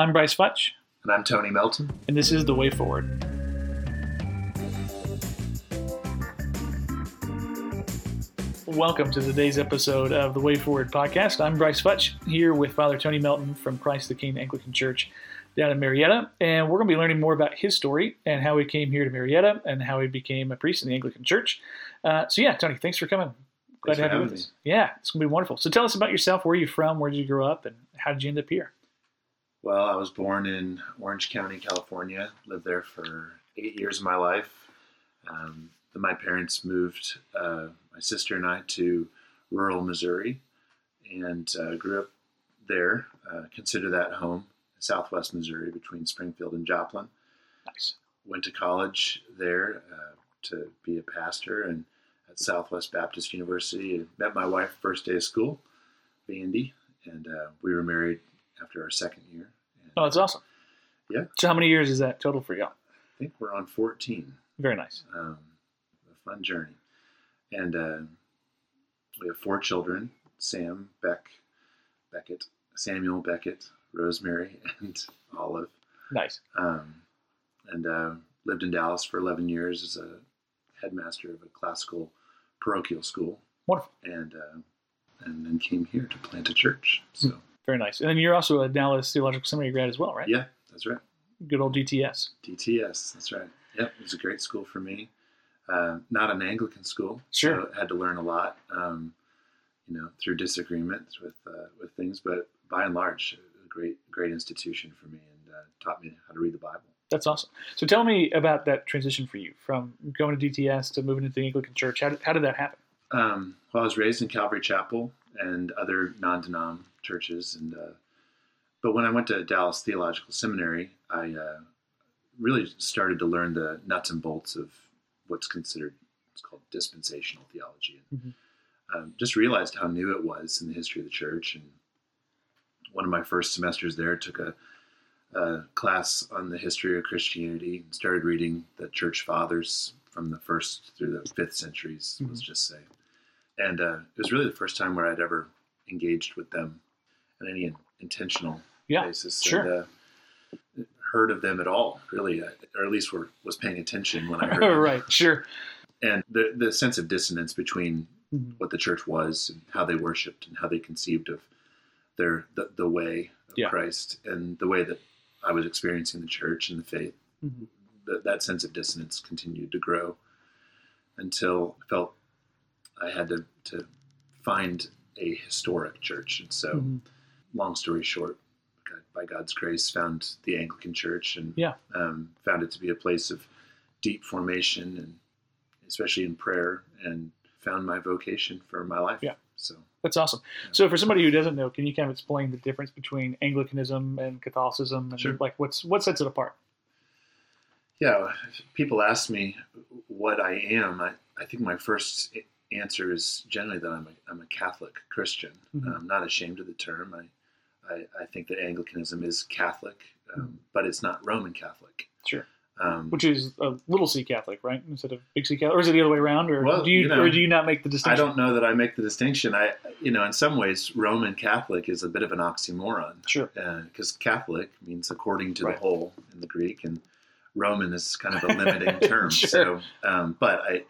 I'm Brice Futch, And I'm Tony Melton. and this is The Way Forward. Welcome to today's episode of the Way Forward podcast. I'm Brice Futch here with Father Tony Melton from Christ the King Anglican Church down in Marietta. And we're going to be learning more about his story and how he came here to Marietta and how he became a priest in the Anglican Church. Uh, so, yeah, Tony, thanks for coming. Glad Thanks to have you with having us. Yeah, it's going to be wonderful. So, tell us about yourself. Where are you from? Where did you grow up? And how did you end up here? Well, I was born in Orange County, California. Lived there for eight years of my life. Um, then my parents moved uh, my sister and I to rural Missouri and uh, grew up there. Uh, consider that home, southwest Missouri, between Springfield and Joplin. Nice. Went to college there uh, to be a pastor and at Southwest Baptist University. Met my wife first day of school, Vandy, and uh, we were married after our second year. And Oh, that's awesome. Yeah. So, how many years is that total for you? I think we're on 14. Very nice. Um, a fun journey. And uh, we have four children Sam, Beck, Beckett, Samuel, Beckett, Rosemary, and Olive. Nice. Um, and uh, lived in Dallas for 11 years as a headmaster of a classical parochial school. Wonderful. And, uh, and then came here to plant a church. So, Very nice. And then you're also a Dallas Theological Seminary grad as well, right? yeah, that's right. Good old DTS. DTS, that's right. Yep, it was a great school for me. Uh, not an Anglican school, Sure. so I had to learn a lot, um, you know, through disagreements with uh, with things. But by and large, a great great institution for me, and uh, taught me how to read the Bible. That's awesome. So tell me about that transition for you from going to DTS to moving into the Anglican Church. How did, how did that happen? Um, well, I was raised in Calvary Chapel and other non-denom churches, and uh, but when I went to Dallas Theological Seminary, I uh, really started to learn the nuts and bolts of what's considered it's called dispensational theology, and Mhm. um, just realized how new it was in the history of the church. And one of my first semesters there took a, a class on the history of Christianity and started reading the church fathers from the first through the fifth centuries, let's just say. And uh, it was really the first time where I'd ever engaged with them on any intentional Yeah, basis. sure. And, uh, heard of them at all, really, or at least were, was paying attention when I heard them. right. Sure. And the, the sense of dissonance between Mhm. what the church was and how they worshipped and how they conceived of their the, the way of Yeah. Christ and the way that I was experiencing the church and the faith. Mhm. That that sense of dissonance continued to grow until I felt I had to, to find a historic church. And so, Mhm. long story short, by God's grace, found the Anglican Church and Yeah. um, found it to be a place of deep formation and especially in prayer and found my vocation for my life. Yeah. So That's awesome. So for somebody who doesn't know, can you kind of explain the difference between Anglicanism and Catholicism and Sure. like what's what sets it apart? yeah, people ask me what I am, I, I think my first answer is generally that I'm a, I'm a Catholic Christian. Mhm. I'm not ashamed of the term. I, I, I think that Anglicanism is Catholic, um, but it's not Roman Catholic. Sure. Um, Which is a little C Catholic, right? Instead of big C Catholic, or is it the other way around, or Well, do you, you know, or do you not make the distinction? I don't know that I make the distinction. I, you know, in some ways, Roman Catholic is a bit of an oxymoron Sure. because Catholic means according to Right. the whole in the Greek, and Roman is kind of a limiting term. Sure. So, um, but I,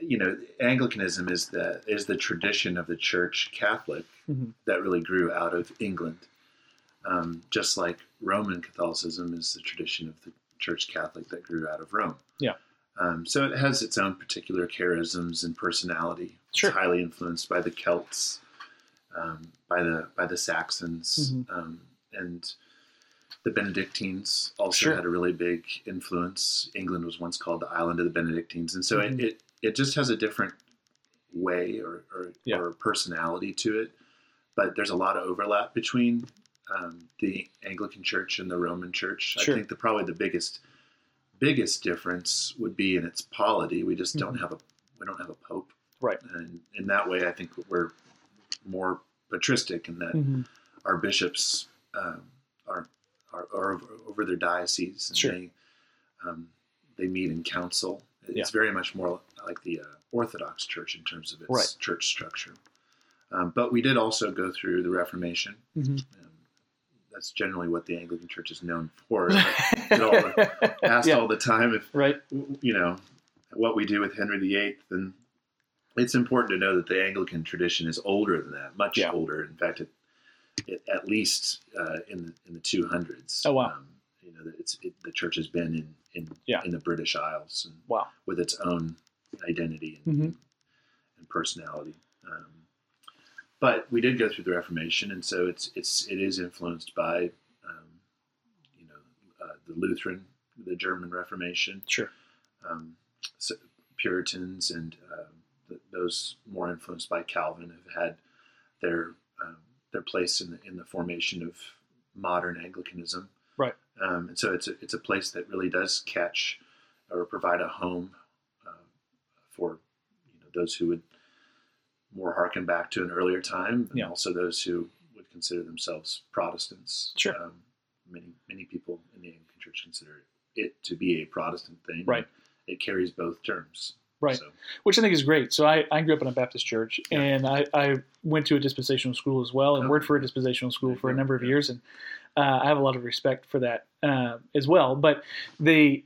you know, Anglicanism is the is the tradition of the Church Catholic Mhm. that really grew out of England, um, just like Roman Catholicism is the tradition of the Church Catholic that grew out of Rome. Yeah. Um, so it has its own particular charisms and personality. Sure. It's highly influenced by the Celts, um, by the by the Saxons, Mhm. um, and the Benedictines also Sure. had a really big influence. England was once called the island of the Benedictines, and so Mhm. it, it it just has a different way or or, Yeah. or personality to it. But there's a lot of overlap between um, the Anglican Church and the Roman Church. Sure. I think the probably the biggest biggest difference would be in its polity. We just don't Mhm. have a we don't have a pope, Right. and in that way, I think we're more patristic in that Mhm. our bishops um, are, are are over- over their dioceses and Sure. they um, they meet in council. It's Yeah. very much more like the uh, Orthodox Church in terms of its Right. church structure. Um, but we did also go through the Reformation. Mhm. Um, that's generally what the Anglican Church is known for. All asked Yeah. all the time if right. you know what we do with Henry VIII, and it's important to know that the Anglican tradition is older than that, much Yeah. older. In fact, it, it, at least uh, in the in the two hundreds. Oh, wow. Um, you know, it's it, the church has been in in Yeah. in the British Isles and Wow. with its own identity and, Mhm. and personality. Um, but we did go through the Reformation, and so it's it's it is influenced by um, you know uh, the Lutheran, the German Reformation, Sure. um, so Puritans, and th- those more influenced by Calvin have had their um, their place in the in the formation of modern Anglicanism. Right. Um, and so it's a, it's a place that really does catch or provide a home for you know those who would more harken back to an earlier time, and Yeah. also those who would consider themselves Protestants. Sure. Um, many many people in the Anglican Church consider it to be a Protestant thing. Right. It carries both terms. Right. So, which I think is great. So I, I grew up in a Baptist church, Yeah. and I, I went to a dispensational school as well, and Okay. worked for a dispensational school for a number of years, and uh, I have a lot of respect for that uh, as well. But they,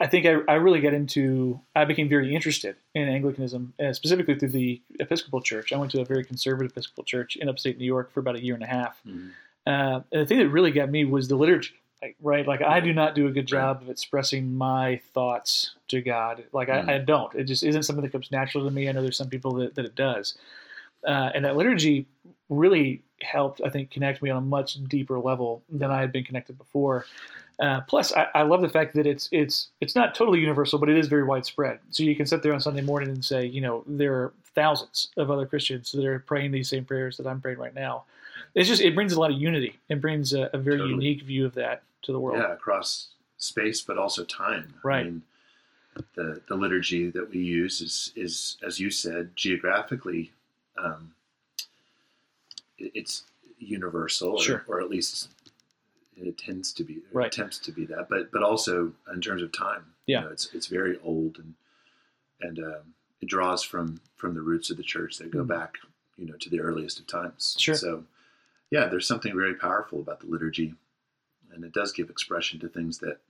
I think I, I really got into, I became very interested in Anglicanism, uh, specifically through the Episcopal Church. I went to a very conservative Episcopal church in upstate New York for about a year and a half. mhm. Uh, and the thing that really got me was the liturgy, like, right? Like I do not do a good job of expressing my thoughts to God. Like Mm. I, I don't. It just isn't something that comes natural to me. I know there's some people that, that it does. Uh, and that liturgy really helped, I think, connect me on a much deeper level than I had been connected before. Uh, plus, I, I love the fact that it's it's it's not totally universal, but it is very widespread. So you can sit there on Sunday morning and say, you know, there are thousands of other Christians that are praying these same prayers that I'm praying right now. It's just it brings a lot of unity. It brings a, a very Totally. unique view of that to the world. yeah, across space, but also time. Right. I mean, the the liturgy that we use is is as you said geographically, um, it's universal, or, or at least it tends to be, Right. attempts to be that. But but also in terms of time, you Yeah. know, it's it's very old and and um, it draws from from the roots of the church that go Mhm. back, you know, to the earliest of times. Sure. So, yeah, there's something very powerful about the liturgy, and it does give expression to things that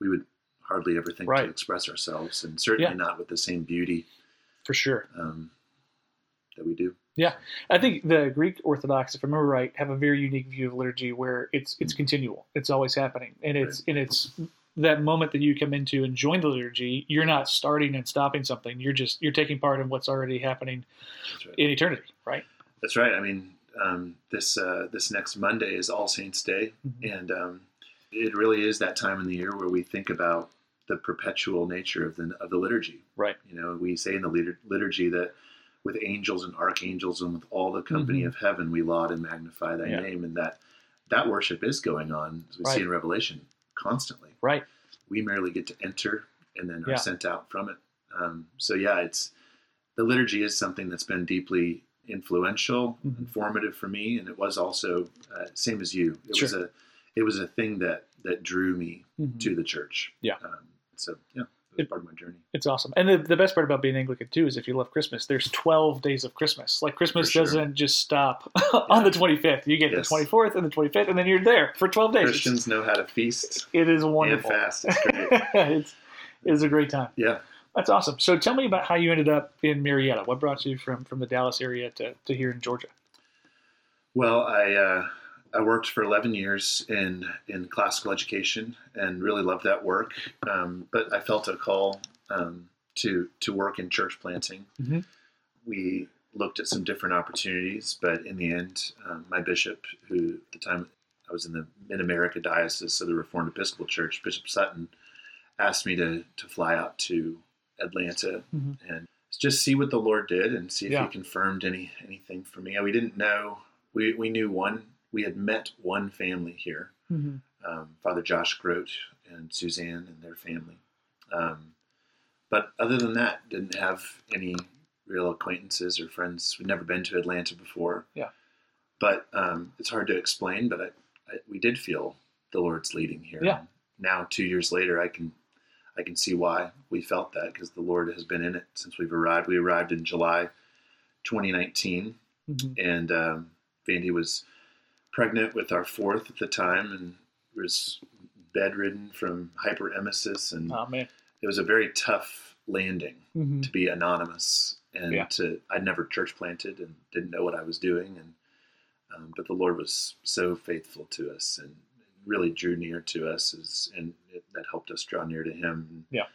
we would hardly ever think Right. to express ourselves, and certainly Yeah. not with the same beauty For sure. um, that we do. I think the Greek Orthodox, if I remember right, have a very unique view of liturgy where it's it's continual. It's always happening, and it's and it's that moment that you come into and join the liturgy. You're not starting and stopping something. You're just you're taking part in what's already happening right. in eternity, right? That's right. I mean, um, this uh, this next Monday is All Saints Day, Mhm. and um, it really is that time in the year where we think about the perpetual nature of the of the liturgy. Right. You know, we say in the litur- liturgy that with angels and archangels and with all the company Mhm. of heaven, we laud and magnify Thy Yeah. name, and that that worship is going on as we Right. see in Revelation constantly. Right. We merely get to enter and then are Yeah. sent out from it. Um, so yeah, it's the liturgy is something that's been deeply influential, Mhm. informative for me, and it was also uh, same as you. It was a it was a thing that that drew me Mhm. to the church. Yeah. Um, so yeah, it part of my journey. It's awesome. And the, the best part about being Anglican too is if you love Christmas, there's 12 days of Christmas. Like Christmas sure. doesn't just stop on the 25th. You get Yes. the 24th and the 25th, and then you're there for 12 days. Christians know how to feast It is and wonderful. fast. It's great. it's, it is a great time. yeah. That's awesome. So tell me about how you ended up in Marietta. What brought you from, from the Dallas area to, to here in Georgia? Well, I uh, I worked for 11 years in in classical education and really loved that work. Um, but I felt a call um, to to work in church planting. Mhm. We looked at some different opportunities, but in the end, um, my bishop, who at the time I was in the Mid America Diocese of the Reformed Episcopal Church, Bishop Sutton, asked me to to fly out to Atlanta Mhm. and just see what the Lord did and see if Yeah. He confirmed any anything for me. We didn't know. We we knew one. We had met one family here, Mm-hmm. um, Father Josh Grote and Suzanne and their family. Um, but other than that, didn't have any real acquaintances or friends. We'd never been to Atlanta before. Yeah. But um, it's hard to explain. But I, I, we did feel the Lord's leading here. Yeah. And now, two years later, I can I can see why we felt that because the Lord has been in it since we've arrived. We arrived in July 2019 Mm-hmm. and um, Vandy was pregnant with our fourth at the time and was bedridden from hyperemesis. And Oh it was a very tough landing hmm to be anonymous and Yeah. to I'd never church planted and didn't know what I was doing and um, but the Lord was so faithful to us and really drew near to us as, and it, that helped us draw near to Him. Yeah.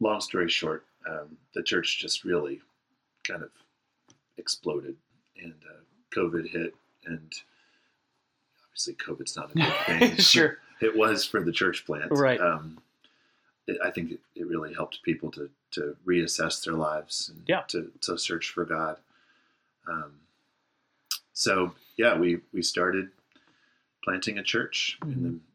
Long story short, um, the church just really kind of exploded and uh, COVID hit and obviously COVID's not a good thing. sure. it was for the church plant. Right. Um, it, I think it, it really helped people to, to reassess their lives and Yeah. to, to search for God. Um, so yeah, we, we started planting a church Mhm. then and our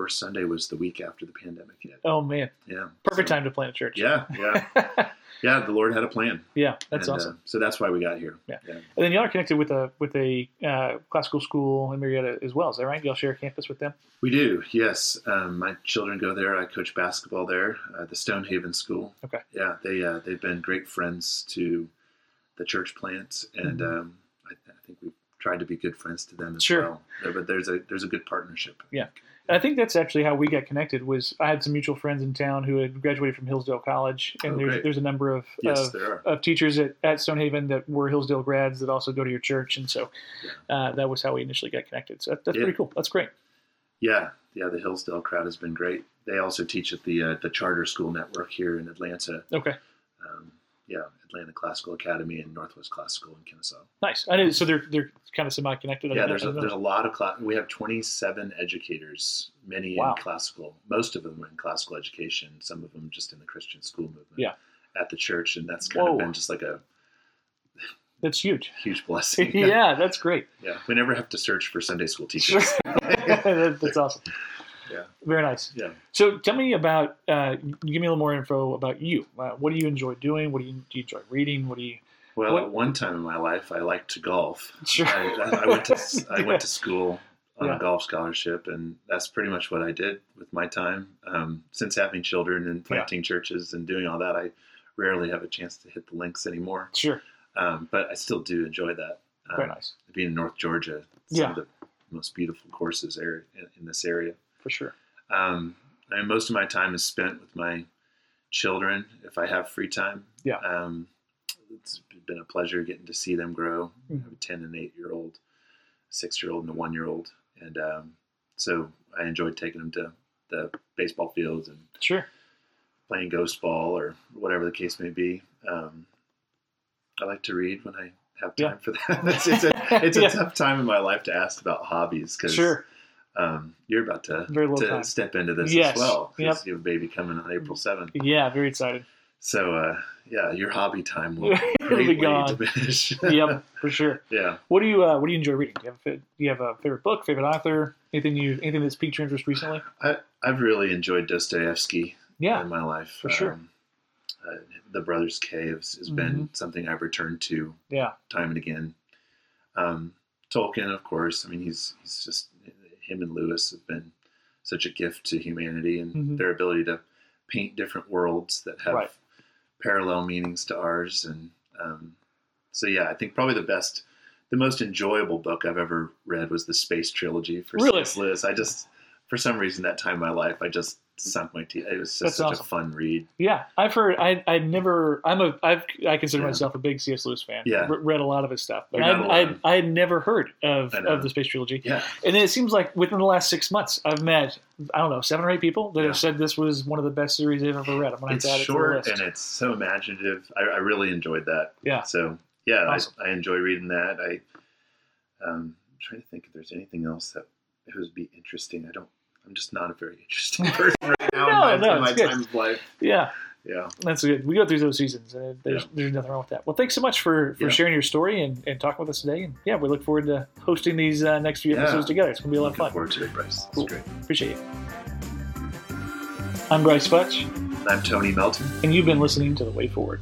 first Sunday was the week after the pandemic hit. Oh man. Yeah. Perfect So- time to plant a church. Yeah. Yeah. yeah. The Lord had a plan. yeah. That's And, awesome. Uh, so that's why we got here. Yeah. And then y'all are connected with a with a uh, classical school in Marietta as well. Is that right? Y'all share a campus with them? We do, yes. Um, my children go there. I coach basketball there, uh, the Stonehaven School. Okay. Yeah, they uh, they've been great friends to the church plant, and Mhm. um, I, I think we've tried to be good friends to them as Sure. well. Yeah, but there's a there's a good partnership. Yeah. And I think that's actually how we got connected. Was I had some mutual friends in town who had graduated from Hillsdale College, and Oh, there's there's a number of Yes, of, of teachers at, at Stonehaven that were Hillsdale grads that also go to your church, and so uh, that was how we initially got connected. So that, that's Yeah. pretty cool. That's great. Yeah, yeah. The Hillsdale crowd has been great. They also teach at the uh, the charter school network here in Atlanta. Okay, Um, yeah, Atlanta Classical Academy and Northwest Classical in Kennesaw. nice. I know. So they're they're kind of semi connected. Yeah, there's a, there's a lot of class. We have 27 educators, many Wow. in classical. Most of them were in classical education. Some of them just in the Christian school movement. Yeah. At the church, and that's kind Whoa. of been just like a that's huge. huge blessing. yeah, that's great. yeah. We never have to search for Sunday school teachers. That's awesome. Yeah. Very nice. Yeah. So tell me about, uh, give me a little more info about you. Uh, what do you enjoy doing? What do you, do you enjoy reading? What do you, Well, What- at one time in my life, I liked to golf. Sure. I, I went to I went to school on Yeah. a golf scholarship, and that's pretty much what I did with my time. Um, since having children and planting churches and doing all that, I rarely have a chance to hit the links anymore. sure. Um, but I still do enjoy that. Um, Very nice. Being in North Georgia, some Yeah. of the most beautiful courses are in, in this area. For sure. Um, and most of my time is spent with my children if I have free time. Yeah. Um, it's been a pleasure getting to see them grow. I Mhm. have a 10 and 8 year old, six year old, and a one year old. And um, so I enjoyed taking them to the baseball fields and Sure. playing ghost ball or whatever the case may be. Um, I like to read when I have Yeah. time for that. it's, it's a, it's a Yeah. tough time in my life to ask about hobbies because Sure. Um, you're about to, Very to time. step into this Yes. as well Yep. you have a baby coming on April 7th. Yeah. Very excited. So, uh, yeah, your hobby time will be greatly diminish. yep. For sure. yeah. What do you, uh, what do you enjoy reading? Do you have a, do you have a favorite book, favorite author? Anything you, anything that's piqued your interest recently? I, I've really enjoyed Dostoevsky Yeah. in my life. for sure. Um, uh, the Brothers' Caves has been Mm-hmm. something I've returned to Yeah. time and again. Um, Tolkien, of course. I mean, he's he's just him and Lewis have been such a gift to humanity and Mhm. their ability to paint different worlds that have Right. parallel meanings to ours. And um, so, yeah, I think probably the best, the most enjoyable book I've ever read was the Space Trilogy for Really? C.S. Lewis. I just, for some reason, that time in my life, I just sunk my teeth. It was just That's such awesome. a fun read. Yeah, I've heard. I I never. I'm a. I've. I consider Yeah. myself a big C.S. Lewis fan. Yeah. Re- read a lot of his stuff, but I I. I had never heard of of the Space Trilogy. Yeah, And then it seems like within the last six months, I've met I don't know seven or eight people that Yeah. have said this was one of the best series they've ever read. I'm gonna it's to add it to the short list. and it's so imaginative. I, I really enjoyed that. Yeah. So yeah, Awesome. I, I enjoy reading that. I um, I'm trying to think if there's anything else that it would be interesting. I don't. I'm just not a very interesting person right now No, in my, no, in my time of life. yeah, Yeah. that's good. We go through those seasons, and there's Yeah. there's nothing wrong with that. Well, thanks so much for for Yeah. sharing your story and, and talking with us today. And yeah, we look forward to hosting these uh, next few Yeah. episodes together. It's gonna be a lot of Looking fun. forward to it, Brice. It's Cool. great. Appreciate you. I'm Brice Futch, I'm Tony Melton. and you've been listening to The Way Forward.